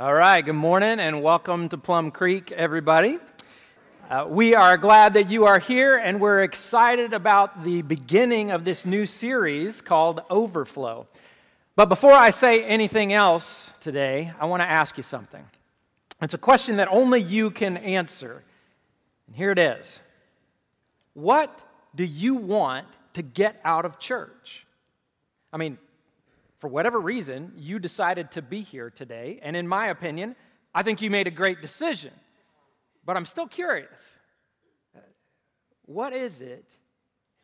All right, good morning and welcome to Plum Creek, everybody. Uh, we are glad that you are here and we're excited about the beginning of this new series called Overflow. But before I say anything else today, I want to ask you something. It's a question that only you can answer. And here it is What do you want to get out of church? I mean, for whatever reason, you decided to be here today. And in my opinion, I think you made a great decision. But I'm still curious. What is it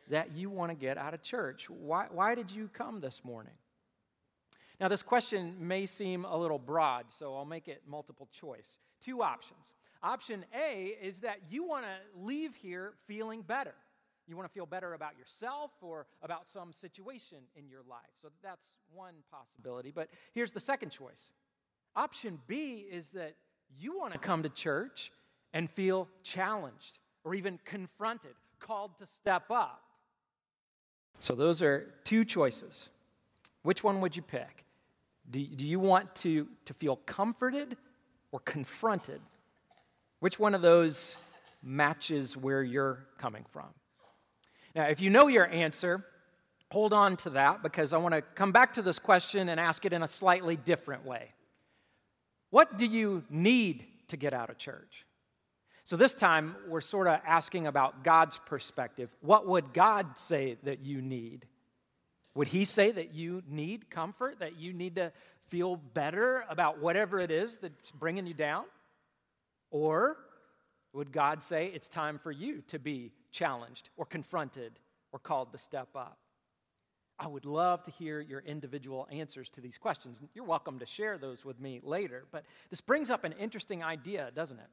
that you want to get out of church? Why, why did you come this morning? Now, this question may seem a little broad, so I'll make it multiple choice. Two options. Option A is that you want to leave here feeling better. You want to feel better about yourself or about some situation in your life. So that's one possibility. But here's the second choice option B is that you want to come to church and feel challenged or even confronted, called to step up. So those are two choices. Which one would you pick? Do, do you want to, to feel comforted or confronted? Which one of those matches where you're coming from? Now, if you know your answer, hold on to that because I want to come back to this question and ask it in a slightly different way. What do you need to get out of church? So this time, we're sort of asking about God's perspective. What would God say that you need? Would He say that you need comfort, that you need to feel better about whatever it is that's bringing you down? Or would God say it's time for you to be challenged or confronted or called to step up? I would love to hear your individual answers to these questions. You're welcome to share those with me later, but this brings up an interesting idea, doesn't it?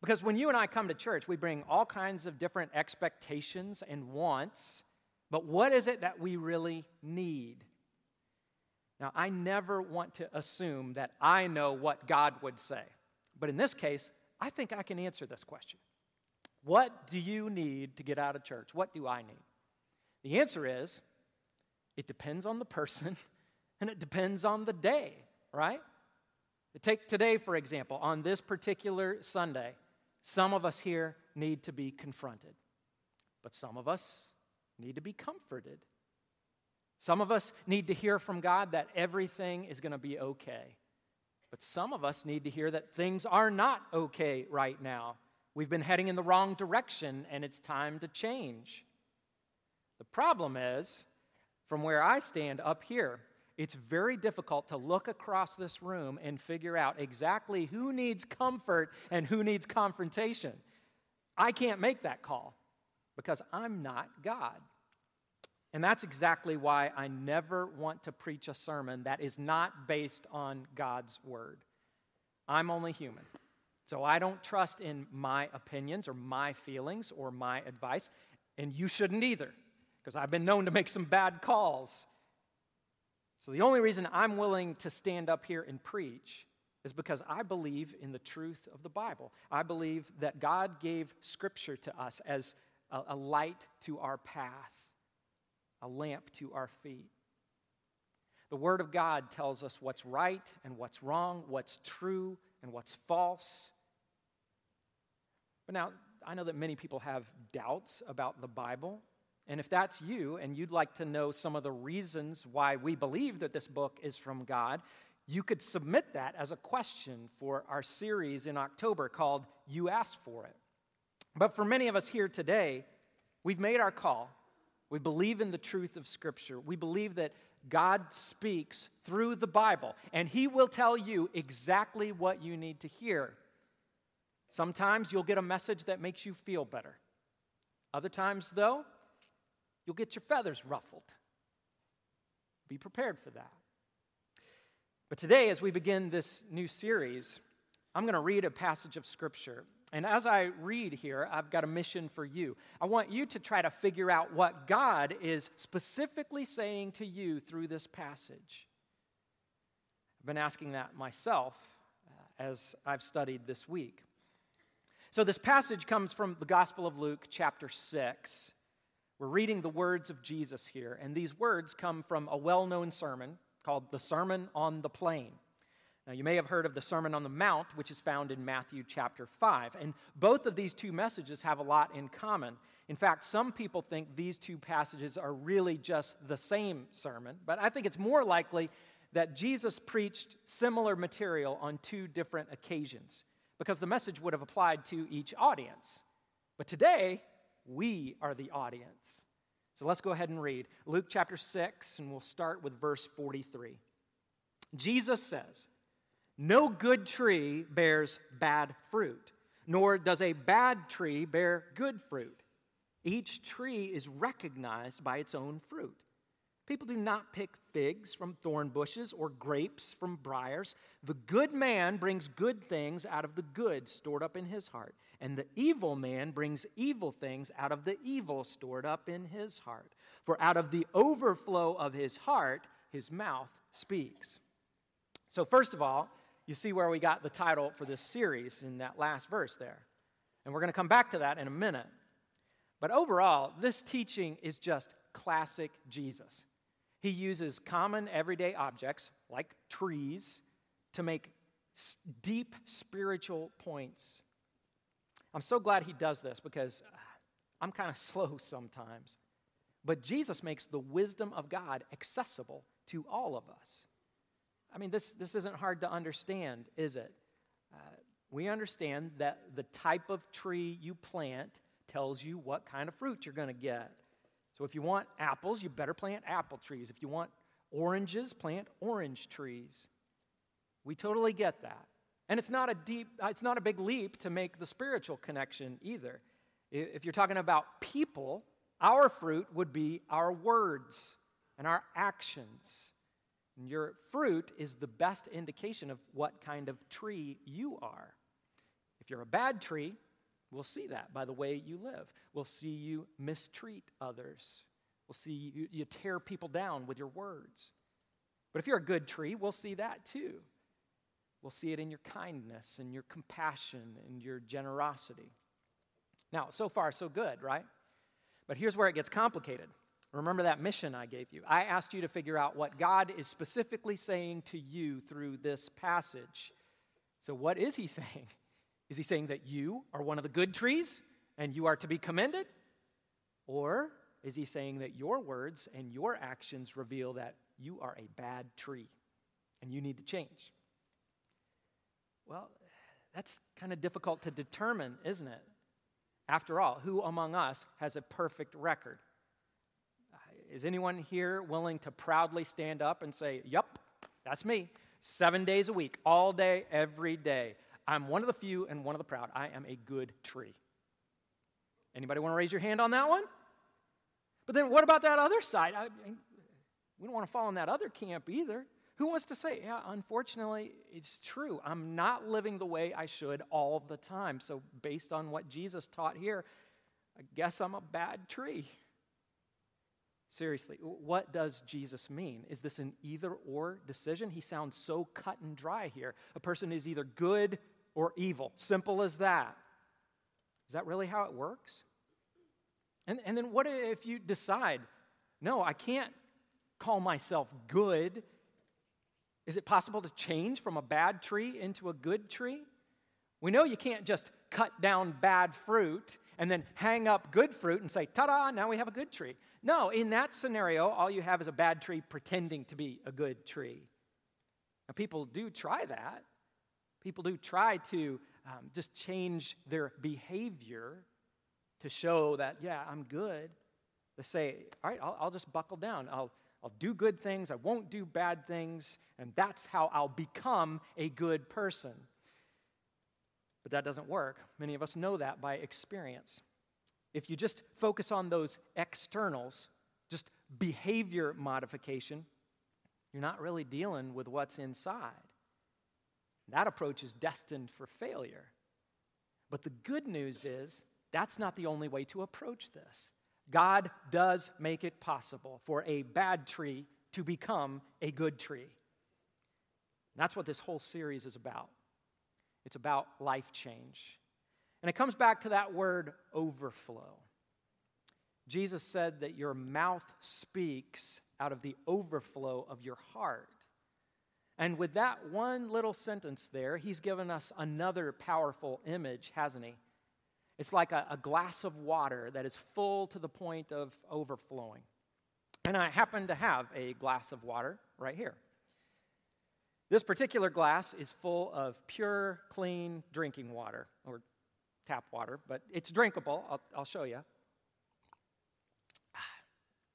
Because when you and I come to church, we bring all kinds of different expectations and wants, but what is it that we really need? Now, I never want to assume that I know what God would say, but in this case, I think I can answer this question. What do you need to get out of church? What do I need? The answer is it depends on the person and it depends on the day, right? Take today, for example, on this particular Sunday, some of us here need to be confronted, but some of us need to be comforted. Some of us need to hear from God that everything is going to be okay. But some of us need to hear that things are not okay right now We've been heading in the wrong direction and it's time to change. The problem is, from where I stand up here, it's very difficult to look across this room and figure out exactly who needs comfort and who needs confrontation. I can't make that call because I'm not God. And that's exactly why I never want to preach a sermon that is not based on God's word. I'm only human. So I don't trust in my opinions or my feelings or my advice, and you shouldn't either, because I've been known to make some bad calls. So the only reason I'm willing to stand up here and preach is because I believe in the truth of the Bible. I believe that God gave Scripture to us as a, a light to our path, a lamp to our feet. The Word of God tells us what's right and what's wrong, what's true and what's false. But now, I know that many people have doubts about the Bible. And if that's you and you'd like to know some of the reasons why we believe that this book is from God, you could submit that as a question for our series in October called You Asked For It. But for many of us here today, we've made our call. We believe in the truth of Scripture. We believe that God speaks through the Bible, and He will tell you exactly what you need to hear. Sometimes you'll get a message that makes you feel better. Other times, though, you'll get your feathers ruffled. Be prepared for that. But today, as we begin this new series, I'm going to read a passage of Scripture. And as I read here, I've got a mission for you. I want you to try to figure out what God is specifically saying to you through this passage. I've been asking that myself uh, as I've studied this week. So, this passage comes from the Gospel of Luke, chapter 6. We're reading the words of Jesus here, and these words come from a well known sermon called the Sermon on the Plain. Now, you may have heard of the Sermon on the Mount, which is found in Matthew chapter 5. And both of these two messages have a lot in common. In fact, some people think these two passages are really just the same sermon, but I think it's more likely that Jesus preached similar material on two different occasions because the message would have applied to each audience. But today, we are the audience. So let's go ahead and read Luke chapter 6, and we'll start with verse 43. Jesus says, No good tree bears bad fruit, nor does a bad tree bear good fruit. Each tree is recognized by its own fruit. People do not pick figs from thorn bushes or grapes from briars. The good man brings good things out of the good stored up in his heart, and the evil man brings evil things out of the evil stored up in his heart. For out of the overflow of his heart, his mouth speaks. So, first of all, you see where we got the title for this series in that last verse there. And we're going to come back to that in a minute. But overall, this teaching is just classic Jesus. He uses common everyday objects like trees to make deep spiritual points. I'm so glad he does this because uh, I'm kind of slow sometimes. But Jesus makes the wisdom of God accessible to all of us. I mean, this, this isn't hard to understand, is it? Uh, we understand that the type of tree you plant tells you what kind of fruit you're going to get. So if you want apples, you better plant apple trees. If you want oranges, plant orange trees. We totally get that. And it's not a deep, it's not a big leap to make the spiritual connection either. If you're talking about people, our fruit would be our words and our actions. And your fruit is the best indication of what kind of tree you are. If you're a bad tree, We'll see that by the way you live. We'll see you mistreat others. We'll see you, you tear people down with your words. But if you're a good tree, we'll see that too. We'll see it in your kindness and your compassion and your generosity. Now, so far, so good, right? But here's where it gets complicated. Remember that mission I gave you. I asked you to figure out what God is specifically saying to you through this passage. So, what is He saying? Is he saying that you are one of the good trees and you are to be commended? Or is he saying that your words and your actions reveal that you are a bad tree and you need to change? Well, that's kind of difficult to determine, isn't it? After all, who among us has a perfect record? Is anyone here willing to proudly stand up and say, Yep, that's me, seven days a week, all day, every day? I'm one of the few and one of the proud. I am a good tree. Anybody want to raise your hand on that one? But then what about that other side? I, we don't want to fall in that other camp either. Who wants to say, yeah, unfortunately, it's true. I'm not living the way I should all the time. So, based on what Jesus taught here, I guess I'm a bad tree. Seriously, what does Jesus mean? Is this an either or decision? He sounds so cut and dry here. A person is either good or evil. Simple as that. Is that really how it works? And, and then what if you decide, no, I can't call myself good? Is it possible to change from a bad tree into a good tree? We know you can't just cut down bad fruit and then hang up good fruit and say, ta da, now we have a good tree. No, in that scenario, all you have is a bad tree pretending to be a good tree. Now, people do try that. People do try to um, just change their behavior to show that, yeah, I'm good. They say, all right, I'll, I'll just buckle down. I'll, I'll do good things. I won't do bad things. And that's how I'll become a good person. But that doesn't work. Many of us know that by experience. If you just focus on those externals, just behavior modification, you're not really dealing with what's inside. That approach is destined for failure. But the good news is that's not the only way to approach this. God does make it possible for a bad tree to become a good tree. That's what this whole series is about. It's about life change. And it comes back to that word overflow. Jesus said that your mouth speaks out of the overflow of your heart. And with that one little sentence there, he's given us another powerful image, hasn't he? It's like a, a, glass of water that is full to the point of overflowing. And I happen to have a glass of water right here. This particular glass is full of pure, clean drinking water, or tap water, but it's drinkable. I'll, I'll show you. Ah,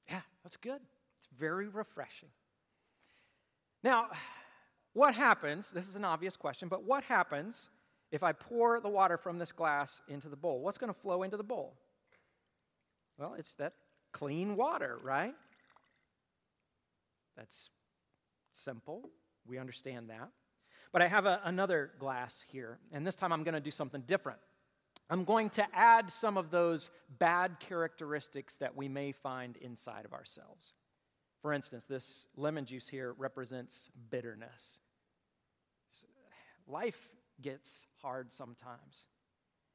yeah, that's good. It's very refreshing. Now, what happens? This is an obvious question, but what happens if I pour the water from this glass into the bowl? What's going to flow into the bowl? Well, it's that clean water, right? That's simple. We understand that. But I have a, another glass here, and this time I'm going to do something different. I'm going to add some of those bad characteristics that we may find inside of ourselves. For instance, this lemon juice here represents bitterness. Life gets hard sometimes.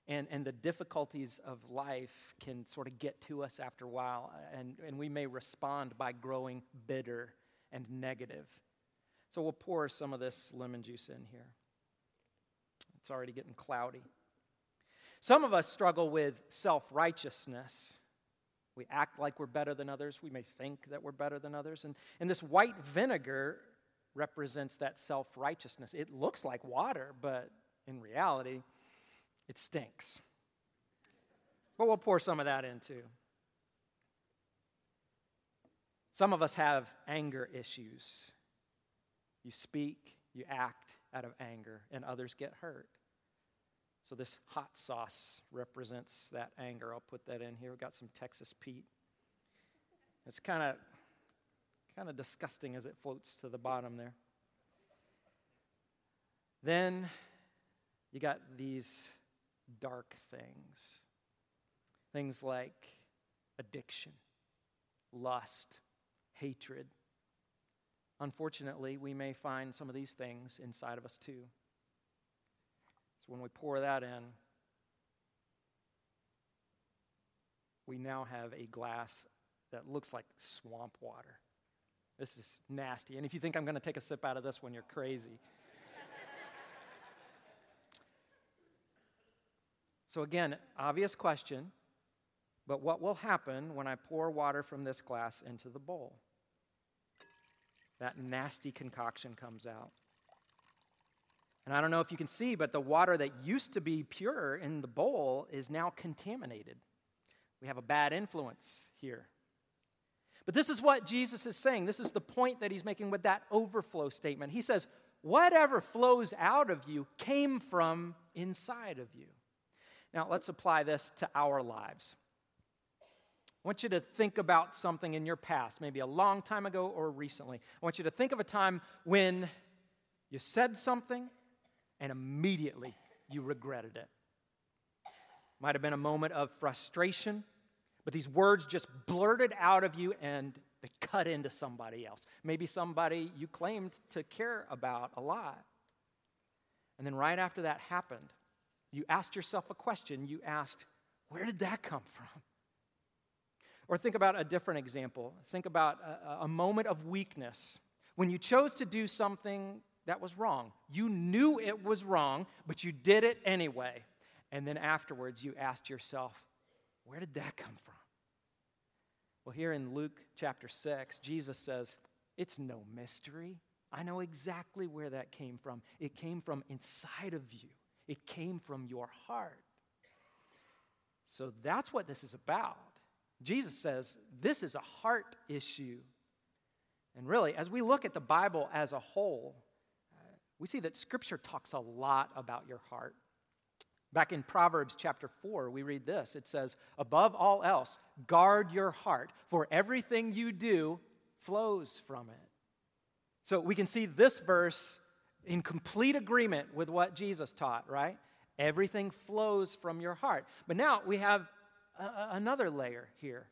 And, and the difficulties of life can sort of get to us after a while, and, and we may respond by growing bitter and negative. So we'll pour some of this lemon juice in here. It's already getting cloudy. Some of us struggle with self righteousness. We act like we're better than others. We may think that we're better than others. And, and this white vinegar represents that self righteousness. It looks like water, but in reality, it stinks. But we'll pour some of that in too. Some of us have anger issues. You speak, you act out of anger, and others get hurt. So this hot sauce represents that anger. I'll put that in here. We've got some Texas Pete. It's kind of kind of disgusting as it floats to the bottom there. Then you got these dark things. Things like addiction, lust, hatred. Unfortunately, we may find some of these things inside of us too. So when we pour that in, we now have a glass that looks like swamp water. This is nasty. And if you think I'm going to take a sip out of this one, you're crazy. so, again, obvious question, but what will happen when I pour water from this glass into the bowl? That nasty concoction comes out. And I don't know if you can see, but the water that used to be pure in the bowl is now contaminated. We have a bad influence here. But this is what Jesus is saying. This is the point that he's making with that overflow statement. He says, Whatever flows out of you came from inside of you. Now, let's apply this to our lives. I want you to think about something in your past, maybe a long time ago or recently. I want you to think of a time when you said something and immediately you regretted it. Might have been a moment of frustration, but these words just blurted out of you and they cut into somebody else. Maybe somebody you claimed to care about a lot. And then right after that happened, you asked yourself a question. You asked, Where did that come from? Or think about a different example. Think about a, a moment of weakness when you chose to do something that was wrong. You knew it was wrong, but you did it anyway. And then afterwards, you asked yourself, where did that come from? Well, here in Luke chapter 6, Jesus says, It's no mystery. I know exactly where that came from. It came from inside of you, it came from your heart. So that's what this is about. Jesus says this is a heart issue. And really, as we look at the Bible as a whole, we see that Scripture talks a lot about your heart. Back in Proverbs chapter 4, we read this it says, Above all else, guard your heart, for everything you do flows from it. So we can see this verse in complete agreement with what Jesus taught, right? Everything flows from your heart. But now we have a- another layer here.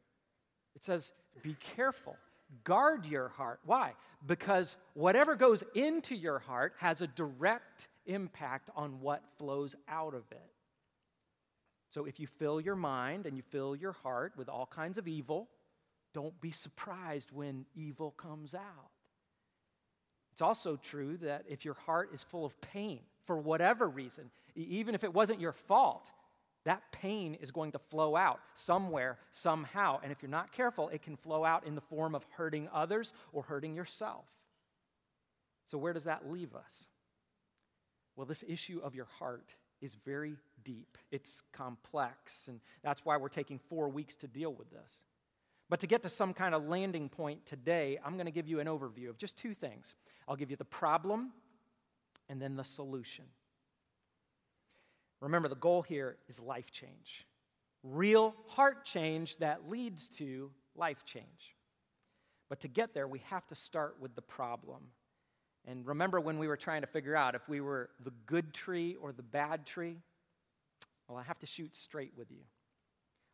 It says, Be careful guard your heart. Why? Because whatever goes into your heart has a direct impact on what flows out of it. So if you fill your mind and you fill your heart with all kinds of evil, don't be surprised when evil comes out. It's also true that if your heart is full of pain for whatever reason, even if it wasn't your fault, that pain is going to flow out somewhere, somehow. And if you're not careful, it can flow out in the form of hurting others or hurting yourself. So, where does that leave us? Well, this issue of your heart is very deep, it's complex, and that's why we're taking four weeks to deal with this. But to get to some kind of landing point today, I'm going to give you an overview of just two things. I'll give you the problem and then the solution. Remember, the goal here is life change real heart change that leads to life change. But to get there, we have to start with the problem. And remember when we were trying to figure out if we were the good tree or the bad tree? Well, I have to shoot straight with you.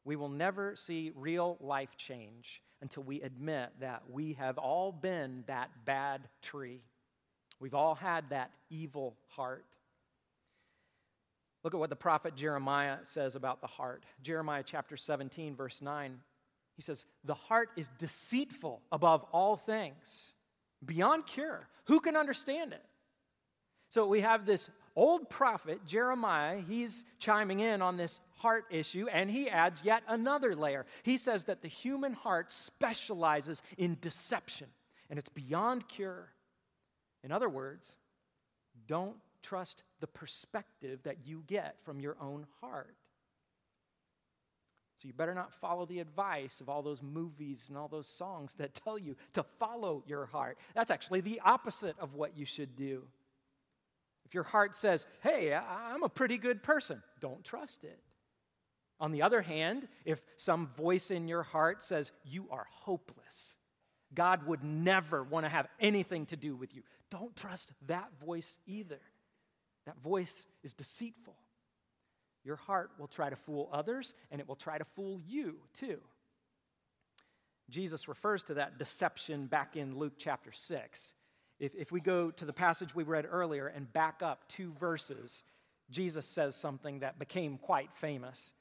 We will never see real life change until we admit that we have all been that bad tree. We've all had that evil heart. Look at what the prophet Jeremiah says about the heart. Jeremiah chapter 17, verse 9. He says, The heart is deceitful above all things, beyond cure. Who can understand it? So we have this old prophet, Jeremiah, he's chiming in on this heart issue, and he adds yet another layer. He says that the human heart specializes in deception, and it's beyond cure. In other words, don't trust the perspective that you get from your own heart. So you better not follow the advice of all those movies and all those songs that tell you to follow your heart. That's actually the opposite of what you should do. If your heart says, hey, I'm a pretty good person, don't trust it. On the other hand, if some voice in your heart says, you are hopeless, God would never want to have anything to do with you, don't trust that voice either. That voice is deceitful. Your heart will try to fool others, and it will try to fool you too. Jesus refers to that deception back in Luke chapter 6. If, if we go to the passage we read earlier and back up two verses, Jesus says something that became quite famous.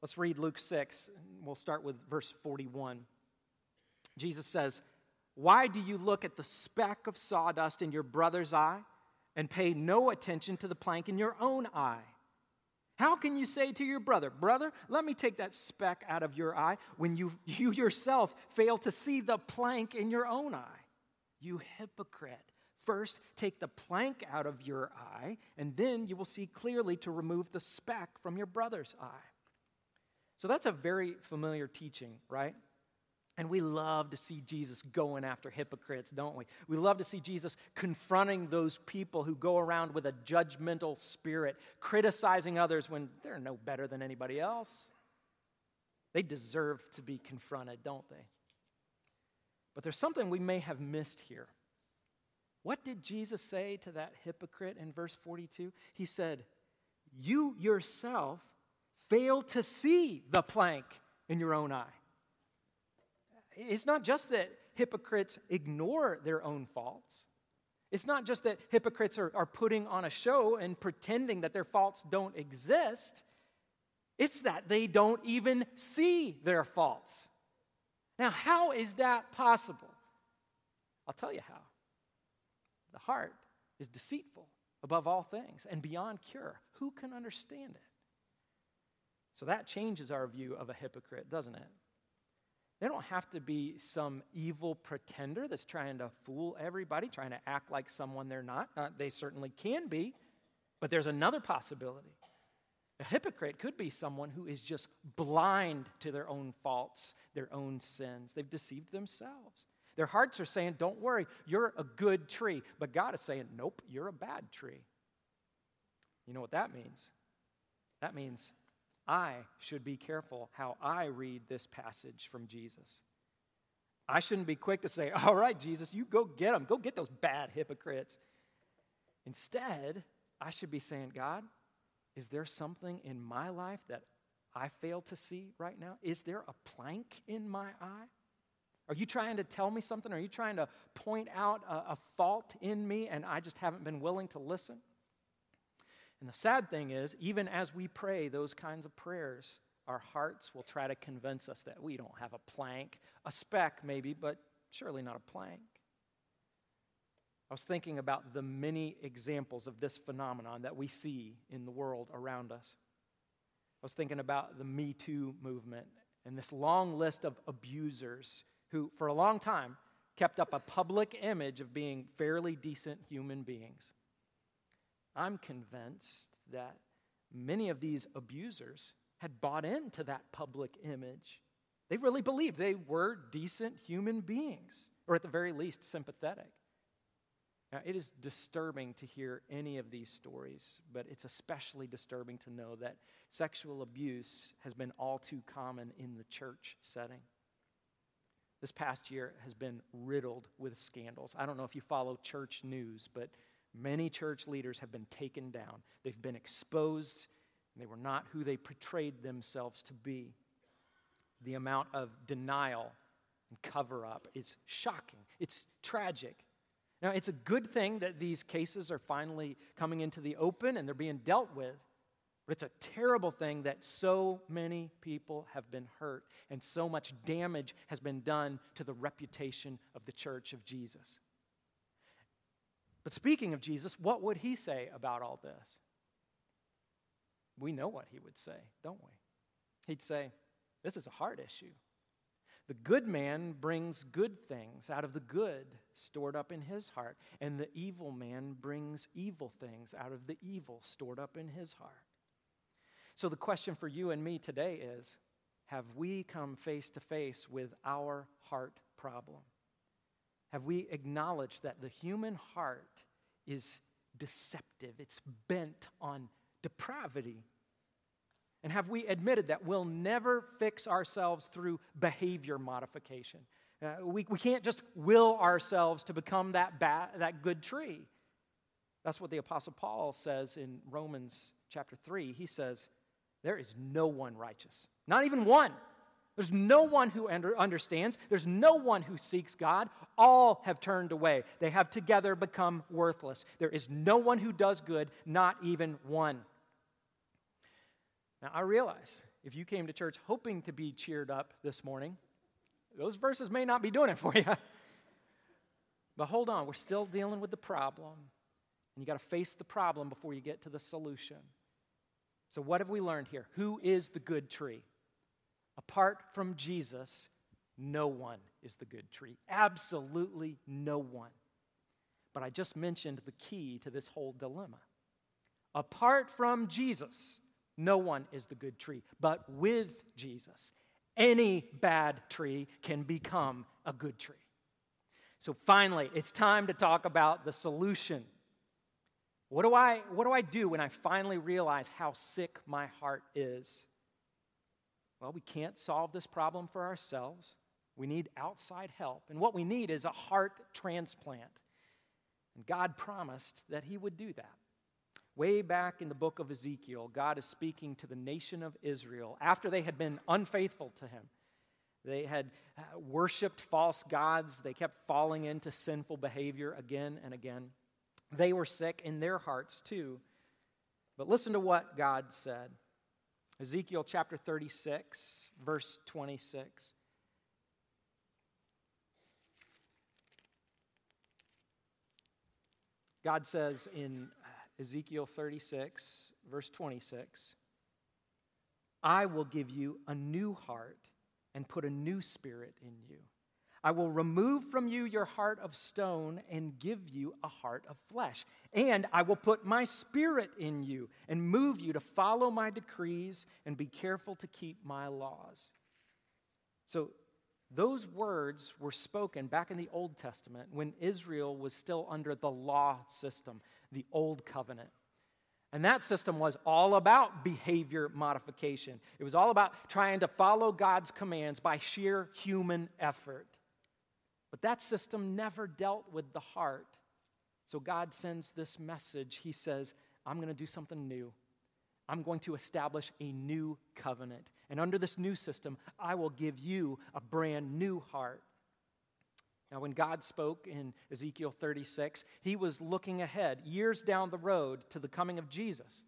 Let's read Luke 6, and we'll start with verse 41. Jesus says, Why do you look at the speck of sawdust in your brother's eye and pay no attention to the plank in your own eye? How can you say to your brother, Brother, let me take that speck out of your eye when you, you yourself fail to see the plank in your own eye? You hypocrite. First, take the plank out of your eye, and then you will see clearly to remove the speck from your brother's eye. So that's a very familiar teaching, right? And we love to see Jesus going after hypocrites, don't we? We love to see Jesus confronting those people who go around with a judgmental spirit, criticizing others when they're no better than anybody else. They deserve to be confronted, don't they? But there's something we may have missed here. What did Jesus say to that hypocrite in verse 42? He said, You yourself fail to see the plank in your own eye. It's not just that hypocrites ignore their own faults. It's not just that hypocrites are, are putting on a show and pretending that their faults don't exist. It's that they don't even see their faults. Now, how is that possible? I'll tell you how. The heart is deceitful above all things and beyond cure. Who can understand it? So that changes our view of a hypocrite, doesn't it? They don't have to be some evil pretender that's trying to fool everybody, trying to act like someone they're not. Uh, they certainly can be, but there's another possibility. A hypocrite could be someone who is just blind to their own faults, their own sins. They've deceived themselves. Their hearts are saying, Don't worry, you're a good tree. But God is saying, Nope, you're a bad tree. You know what that means? That means I should be careful how I read this passage from Jesus. I shouldn't be quick to say, All right, Jesus, you go get them. Go get those bad hypocrites. Instead, I should be saying, God, is there something in my life that I fail to see right now? Is there a plank in my eye? Are you trying to tell me something? Are you trying to point out a, a, fault in me and I just haven't been willing to listen? And the sad thing is, even as we pray those kinds of prayers, our hearts will try to convince us that we don't have a plank, a speck maybe, but surely not a plank. I was thinking about the many examples of this phenomenon that we see in the world around us. I was thinking about the Me Too movement and this long list of abusers who, for a long time, kept up a public image of being fairly decent human beings. I'm convinced that many of these abusers had bought into that public image. They really believed they were decent human beings, or at the very least, sympathetic. Now, it is disturbing to hear any of these stories, but it's especially disturbing to know that sexual abuse has been all too common in the church setting. This past year has been riddled with scandals. I don't know if you follow church news, but many church leaders have been taken down. They've been exposed, and they were not who they portrayed themselves to be. The amount of denial and cover up is shocking, it's tragic. Now, it's a good thing that these cases are finally coming into the open and they're being dealt with, but it's a terrible thing that so many people have been hurt and so much damage has been done to the reputation of the church of Jesus. But speaking of Jesus, what would he say about all this? We know what he would say, don't we? He'd say, This is a hard issue. The good man brings good things out of the good stored up in his heart, and the evil man brings evil things out of the evil stored up in his heart. So, the question for you and me today is Have we come face to face with our heart problem? Have we acknowledged that the human heart is deceptive, it's bent on depravity? And have we admitted that we'll never fix ourselves through behavior modification? Uh, we, we can't just will ourselves to become that, that good tree. That's what the Apostle Paul says in Romans chapter 3. He says, There is no one righteous, not even one. There's no one who understands. There's no one who seeks God. All have turned away. They have together become worthless. There is no one who does good, not even one. Now, I realize if you came to church hoping to be cheered up this morning, those verses may not be doing it for you. but hold on, we're still dealing with the problem. And you got to face the problem before you get to the solution. So, what have we learned here? Who is the good tree? Apart from Jesus, no one is the good tree. Absolutely no one. But I just mentioned the key to this whole dilemma. Apart from Jesus, no one is the good tree. But with Jesus, any bad tree can become a good tree. So finally, it's time to talk about the solution. What do I, what do, I do when I finally realize how sick my heart is? Well, we can't solve this problem for ourselves. We need outside help. And what we need is a heart transplant. And God promised that He would do that. Way back in the book of Ezekiel, God is speaking to the nation of Israel after they had been unfaithful to him. They had uh, worshiped false gods, they kept falling into sinful behavior again and again. They were sick in their hearts too. But listen to what God said Ezekiel chapter 36, verse 26. God says in uh, Ezekiel 36, verse 26 I will give you a new heart and put a new spirit in you. I will remove from you your heart of stone and give you a heart of flesh. And I will put my spirit in you and move you to follow my decrees and be careful to keep my laws. So, those words were spoken back in the Old Testament when Israel was still under the law system the Old Covenant. And that system was all about behavior modification. It was all about trying to follow God's commands by sheer human effort. But that system never dealt with the heart. So God sends this message. He says, I'm going to do something new. I'm going to establish a new covenant. And under this new system, I will give you a brand new heart. Now, when God spoke in Ezekiel 36, he was looking ahead, years down the road, to the coming of Jesus.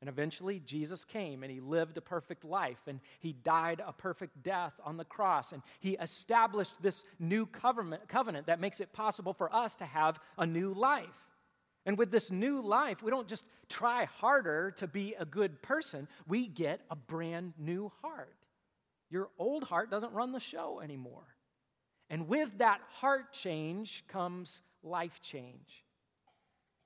And eventually, Jesus came and he lived a perfect life and he died a perfect death on the cross. And he established this new covenant, that makes it possible for us to have a new life. And with this new life, we don't just try harder to be a good person, we get a brand new heart. Your old heart doesn't run the show anymore. And with that heart change comes life change.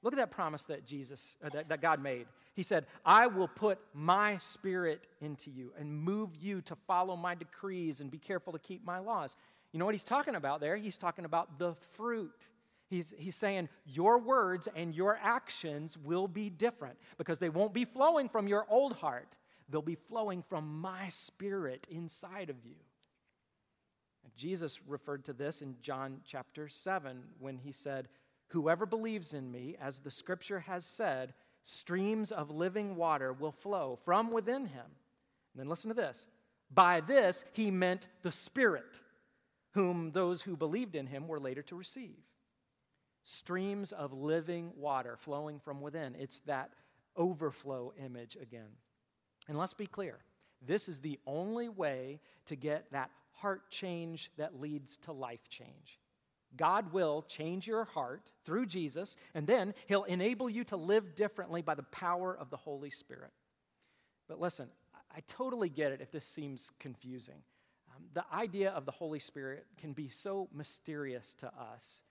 Look at that promise that Jesus, uh, that, that God made. He said, I will put my spirit into you and move you to follow my decrees and be careful to keep my laws. You know what he's talking about there? He's talking about the fruit. He's, he's saying your words and your actions will be different because they won't be flowing from your old heart. They'll be flowing from my spirit inside of you. Jesus referred to this in John chapter 7 when he said, Whoever believes in me, as the scripture has said, streams of living water will flow from within him. And then listen to this. By this, he meant the Spirit, whom those who believed in him were later to receive. Streams of living water flowing from within. It's that overflow image again. And let's be clear this is the only way to get that heart change that leads to life change. God will change your heart through Jesus, and then He'll enable you to live differently by the power of the Holy Spirit. But listen, I totally get it if this seems confusing. Um, the idea of the Holy Spirit can be so mysterious to us.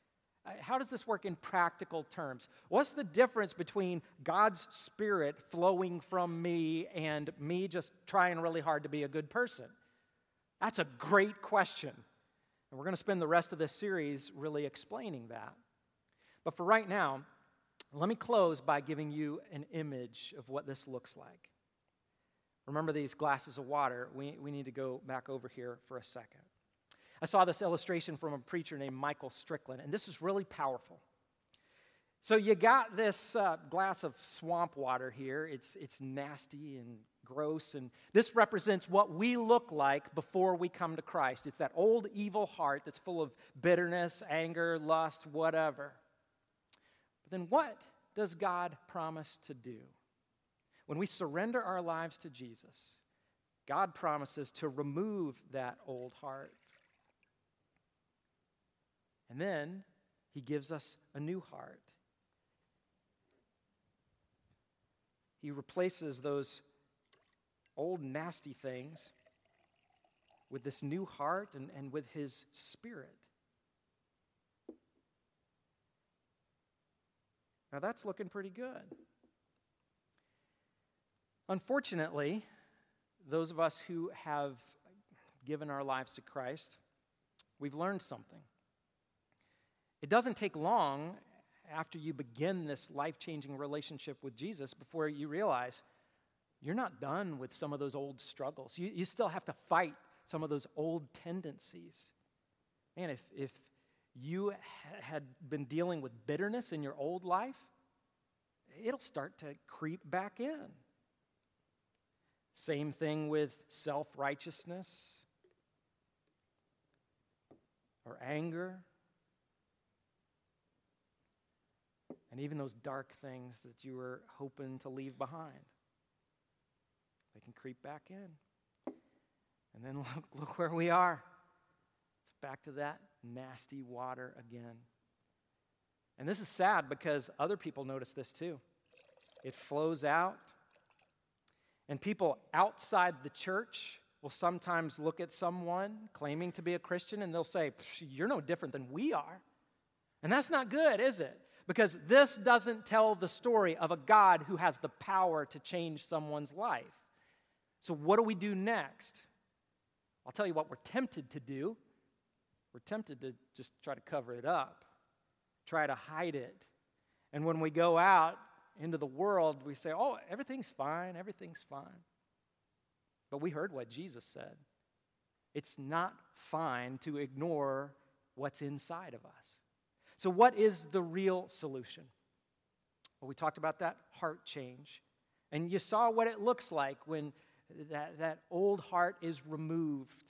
Uh, how does this work in practical terms? What's the difference between God's Spirit flowing from me and me just trying really hard to be a good person? That's a great question. And we're going to spend the rest of this series really explaining that. But for right now, let me close by giving you an image of what this looks like. Remember these glasses of water? We, we need to go back over here for a second. I saw this illustration from a preacher named Michael Strickland, and this is really powerful. So you got this uh, glass of swamp water here. It's, it's nasty and gross, and this represents what we look like before we come to Christ. It's that old evil heart that's full of bitterness, anger, lust, whatever. But then what does God promise to do? When we surrender our lives to Jesus, God promises to remove that old heart and then he gives us a new heart. He replaces those old nasty things with this new heart and, and with his spirit. Now that's looking pretty good. Unfortunately, those of us who have given our lives to Christ, we've learned something. It doesn't take long after you begin this life changing relationship with Jesus before you realize you're not done with some of those old struggles. You, you still have to fight some of those old tendencies. Man, if, if you ha- had been dealing with bitterness in your old life, it'll start to creep back in. Same thing with self righteousness or anger and even those dark things that you were hoping to leave behind. They can creep back in. And then look, look where we are. It's back to that nasty water again. And this is sad because other people notice this too. It flows out, and people outside the church will sometimes look at someone claiming to be a Christian and they'll say, You're no different than we are. And that's not good, is it? because this doesn't tell the story of a God who has the power to change someone's life. So, what do we do next? I'll tell you what we're tempted to do. We're tempted to just try to cover it up, try to hide it. And when we go out into the world, we say, oh, everything's fine, everything's fine. But we heard what Jesus said. It's not fine to ignore what's inside of us. So, what is the real solution? Well, we talked about that heart change. And you saw what it looks like when that, that old heart is removed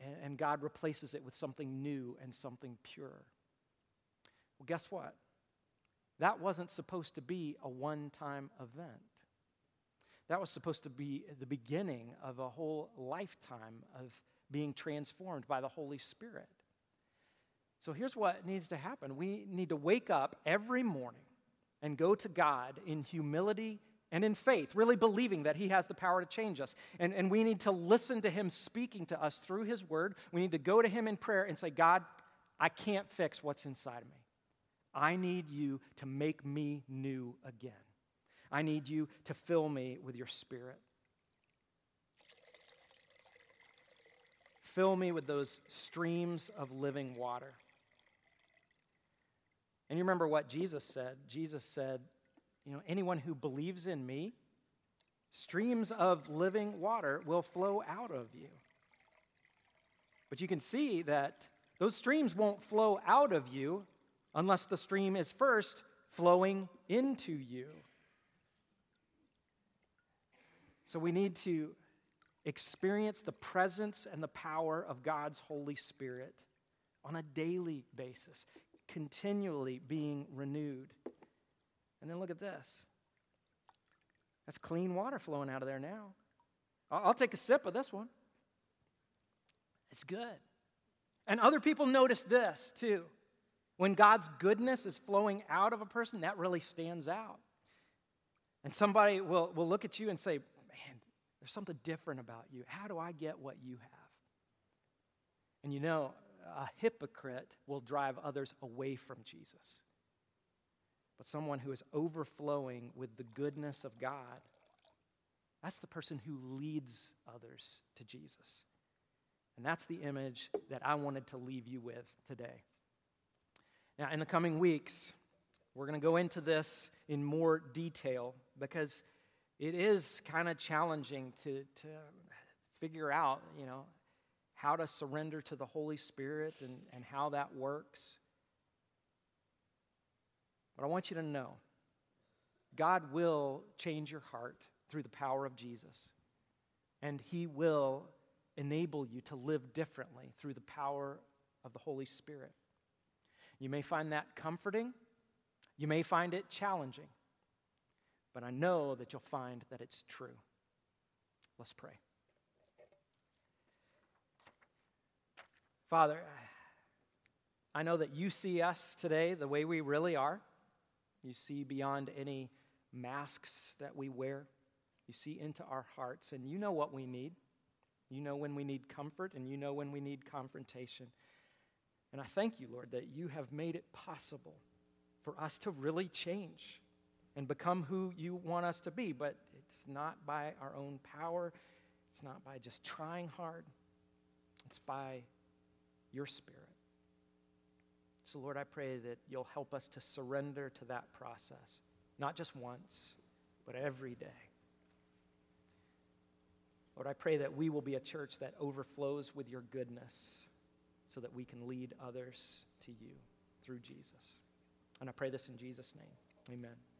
and, and God replaces it with something new and something pure. Well, guess what? That wasn't supposed to be a one time event. That was supposed to be the beginning of a whole lifetime of being transformed by the Holy Spirit. So here's what needs to happen we need to wake up every morning and go to God in humility and in faith, really believing that He has the power to change us. And, and we need to listen to Him speaking to us through His Word. We need to go to Him in prayer and say, God, I can't fix what's inside of me. I need you to make me new again. I need you to fill me with your Spirit. Fill me with those streams of living water. And you remember what Jesus said? Jesus said, You know, anyone who believes in me, streams of living water will flow out of you. But you can see that those streams won't flow out of you unless the stream is first flowing into you. So we need to experience the presence and the power of God's Holy Spirit on a daily basis, continually being renewed. And then look at this. That's clean water flowing out of there now. I'll take a sip of this one. It's good. And other people notice this too. When God's goodness is flowing out of a person, that really stands out. And somebody will, will look at you and say, Man, there's something different about you. How do I get what you have? And you know, a hypocrite will drive others away from Jesus. But someone who is overflowing with the goodness of God, that's the person who leads others to Jesus. And that's the image that I wanted to leave you with today. Now, in the coming weeks, we're going to go into this in more detail because it is kind of challenging to, to figure out, you know, how to surrender to the Holy Spirit and, and how that works. But I want you to know God will change your heart through the power of Jesus, and He will enable you to live differently through the power of the Holy Spirit. You may find that comforting, you may find it challenging, but I know that you'll find that it's true. Let's pray. Father, I know that you see us today the way we really are. You see beyond any masks that we wear. You see into our hearts, and you know what we need. You know when we need comfort, and you know when we need confrontation. And I thank you, Lord, that you have made it possible for us to really change and become who you want us to be. But it's not by our own power, it's not by just trying hard, it's by your Spirit. So, Lord, I pray that you'll help us to surrender to that process, not just once, but every day. Lord, I pray that we will be a church that overflows with your goodness so that we can lead others to you through Jesus. And I pray this in Jesus' name. Amen.